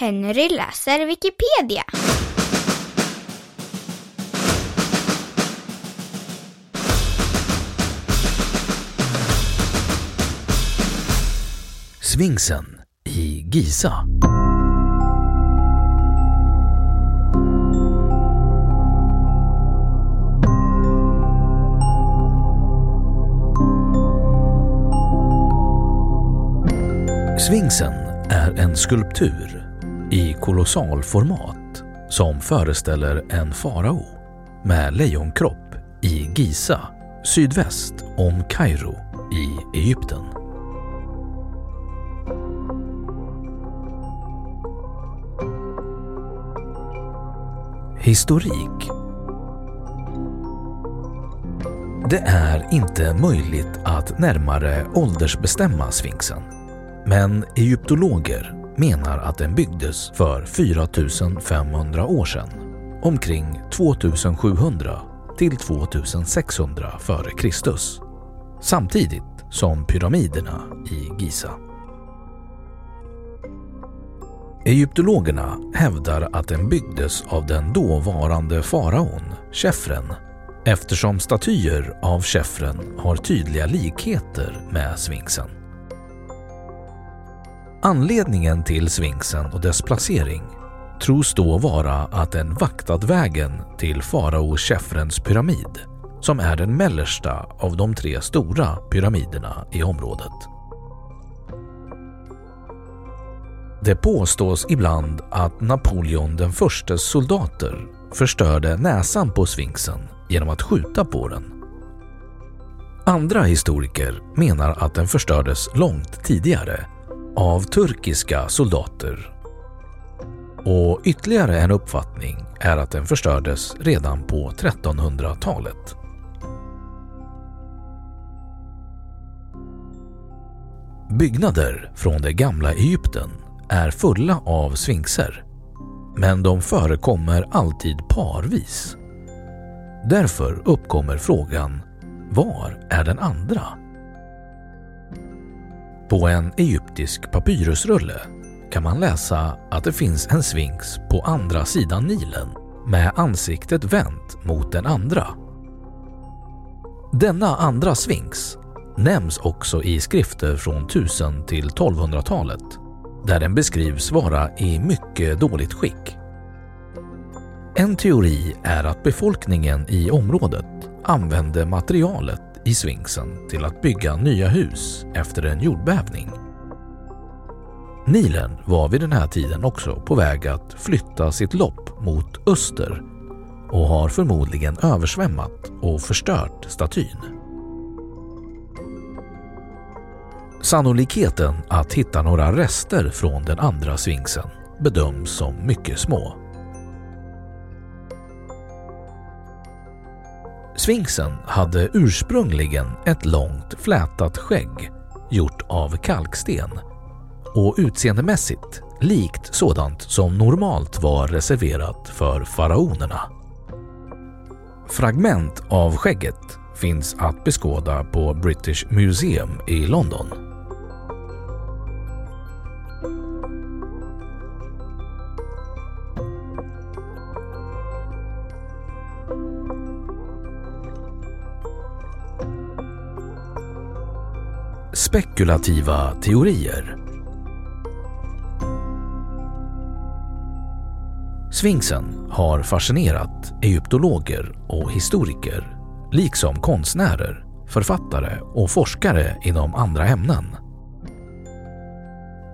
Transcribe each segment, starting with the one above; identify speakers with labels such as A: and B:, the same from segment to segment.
A: Henry läser Wikipedia.
B: Sfinxen i Giza. Sfinxen är en skulptur i kolossalformat som föreställer en farao med lejonkropp i Giza, sydväst om Kairo i Egypten. Historik Det är inte möjligt att närmare åldersbestämma sfinxen. Men egyptologer menar att den byggdes för 4500 år sedan. Omkring 2700 till 2600 f.Kr. Samtidigt som pyramiderna i Giza. Egyptologerna hävdar att den byggdes av den dåvarande faraon Chefren eftersom statyer av Chefren har tydliga likheter med sfinxen. Anledningen till sfinxen och dess placering tros då vara att den vaktat vägen till farao Chefrens pyramid som är den mellersta av de tre stora pyramiderna i området. Det påstås ibland att Napoleon den förstes soldater förstörde näsan på sfinxen genom att skjuta på den. Andra historiker menar att den förstördes långt tidigare av turkiska soldater. Och ytterligare en uppfattning är att den förstördes redan på 1300-talet. Byggnader från det gamla Egypten är fulla av sfinxer, men de förekommer alltid parvis. Därför uppkommer frågan, var är den andra? På en egyptisk papyrusrulle kan man läsa att det finns en sfinx på andra sidan Nilen med ansiktet vänt mot den andra. Denna andra sfinx nämns också i skrifter från 1000 till 1200-talet där den beskrivs vara i mycket dåligt skick. En teori är att befolkningen i området använde materialet i sfinxen till att bygga nya hus efter en jordbävning. Nilen var vid den här tiden också på väg att flytta sitt lopp mot öster och har förmodligen översvämmat och förstört statyn. Sannolikheten att hitta några rester från den andra sfinxen bedöms som mycket små. Sfinxen hade ursprungligen ett långt flätat skägg gjort av kalksten och utseendemässigt likt sådant som normalt var reserverat för faraonerna. Fragment av skägget finns att beskåda på British Museum i London. Spekulativa teorier Sfinxen har fascinerat egyptologer och historiker, liksom konstnärer, författare och forskare inom andra ämnen.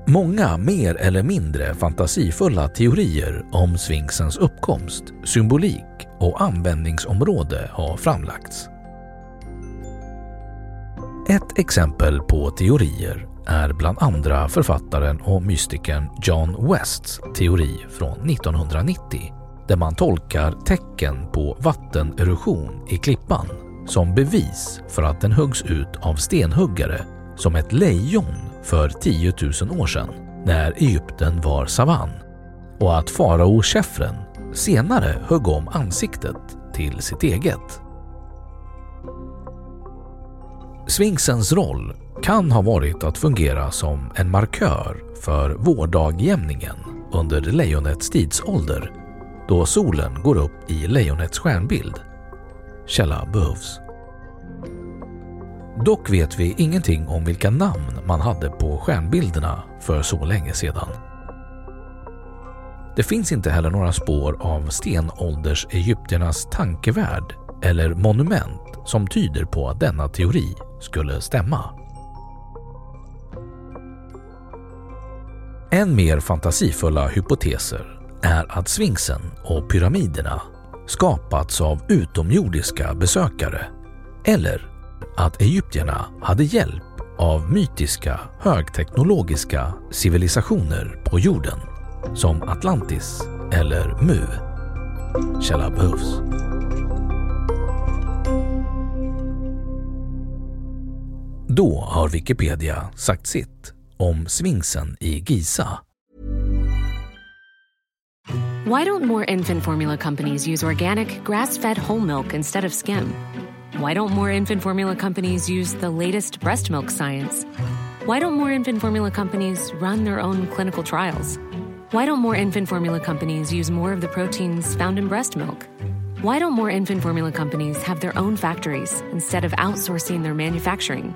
B: Många mer eller mindre fantasifulla teorier om Sfinxens uppkomst, symbolik och användningsområde har framlagts. Ett exempel på teorier är bland andra författaren och mystikern John Wests teori från 1990 där man tolkar tecken på vattenerosion i klippan som bevis för att den huggs ut av stenhuggare som ett lejon för 10 000 år sedan när Egypten var savann och att farao Chefren senare högg om ansiktet till sitt eget. Sfinxens roll kan ha varit att fungera som en markör för vårdagjämningen under lejonets tidsålder då solen går upp i lejonets stjärnbild. Källa behövs. Dock vet vi ingenting om vilka namn man hade på stjärnbilderna för så länge sedan. Det finns inte heller några spår av stenålders-egyptiernas tankevärld eller monument som tyder på att denna teori skulle stämma. Än mer fantasifulla hypoteser är att Sfinxen och pyramiderna skapats av utomjordiska besökare eller att egyptierna hade hjälp av mytiska högteknologiska civilisationer på jorden som Atlantis eller Mu. Källa behövs. Då har Wikipedia sagt sitt om Sfinxen i Giza.
C: Why don't more infant formula companies use organic, grass fed whole milk instead of skim? Why don't more infant formula companies use the latest breast milk science? Why don't more infant formula companies run their own clinical trials? Why don't more infant formula companies use more of the proteins found in breast milk? Why don't more infant formula companies have their own factories instead of outsourcing their manufacturing?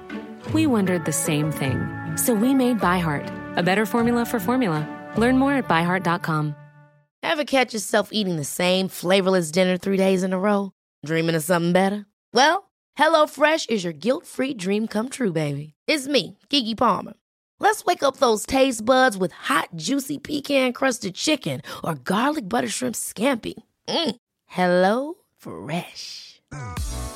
C: We wondered the same thing. So we made ByHeart, a better formula for formula. Learn more at byheart.com.
D: Ever catch yourself eating the same flavorless dinner three days in a row? Dreaming of something better? Well, HelloFresh is your guilt free dream come true, baby. It's me, Gigi Palmer. Let's wake up those taste buds with hot, juicy pecan crusted chicken or garlic butter shrimp scampi. Mm. Hello Fresh.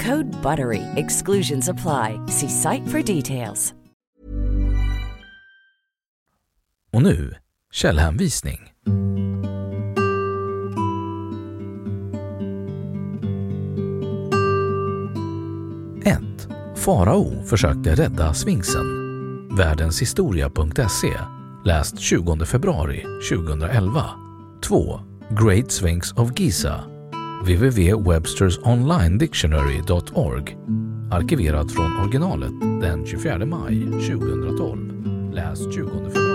E: Code BUTTERY. Exclusions apply. See site for details.
B: Och nu källhänvisning. Ett. Farao försökte rädda Sfinxen. Världenshistoria.se Läst 20 februari 2011. 2. Great Sphinx of Giza www.webstersonlinedictionary.org Arkiverat från originalet den 24 maj 2012. Läs 20 februari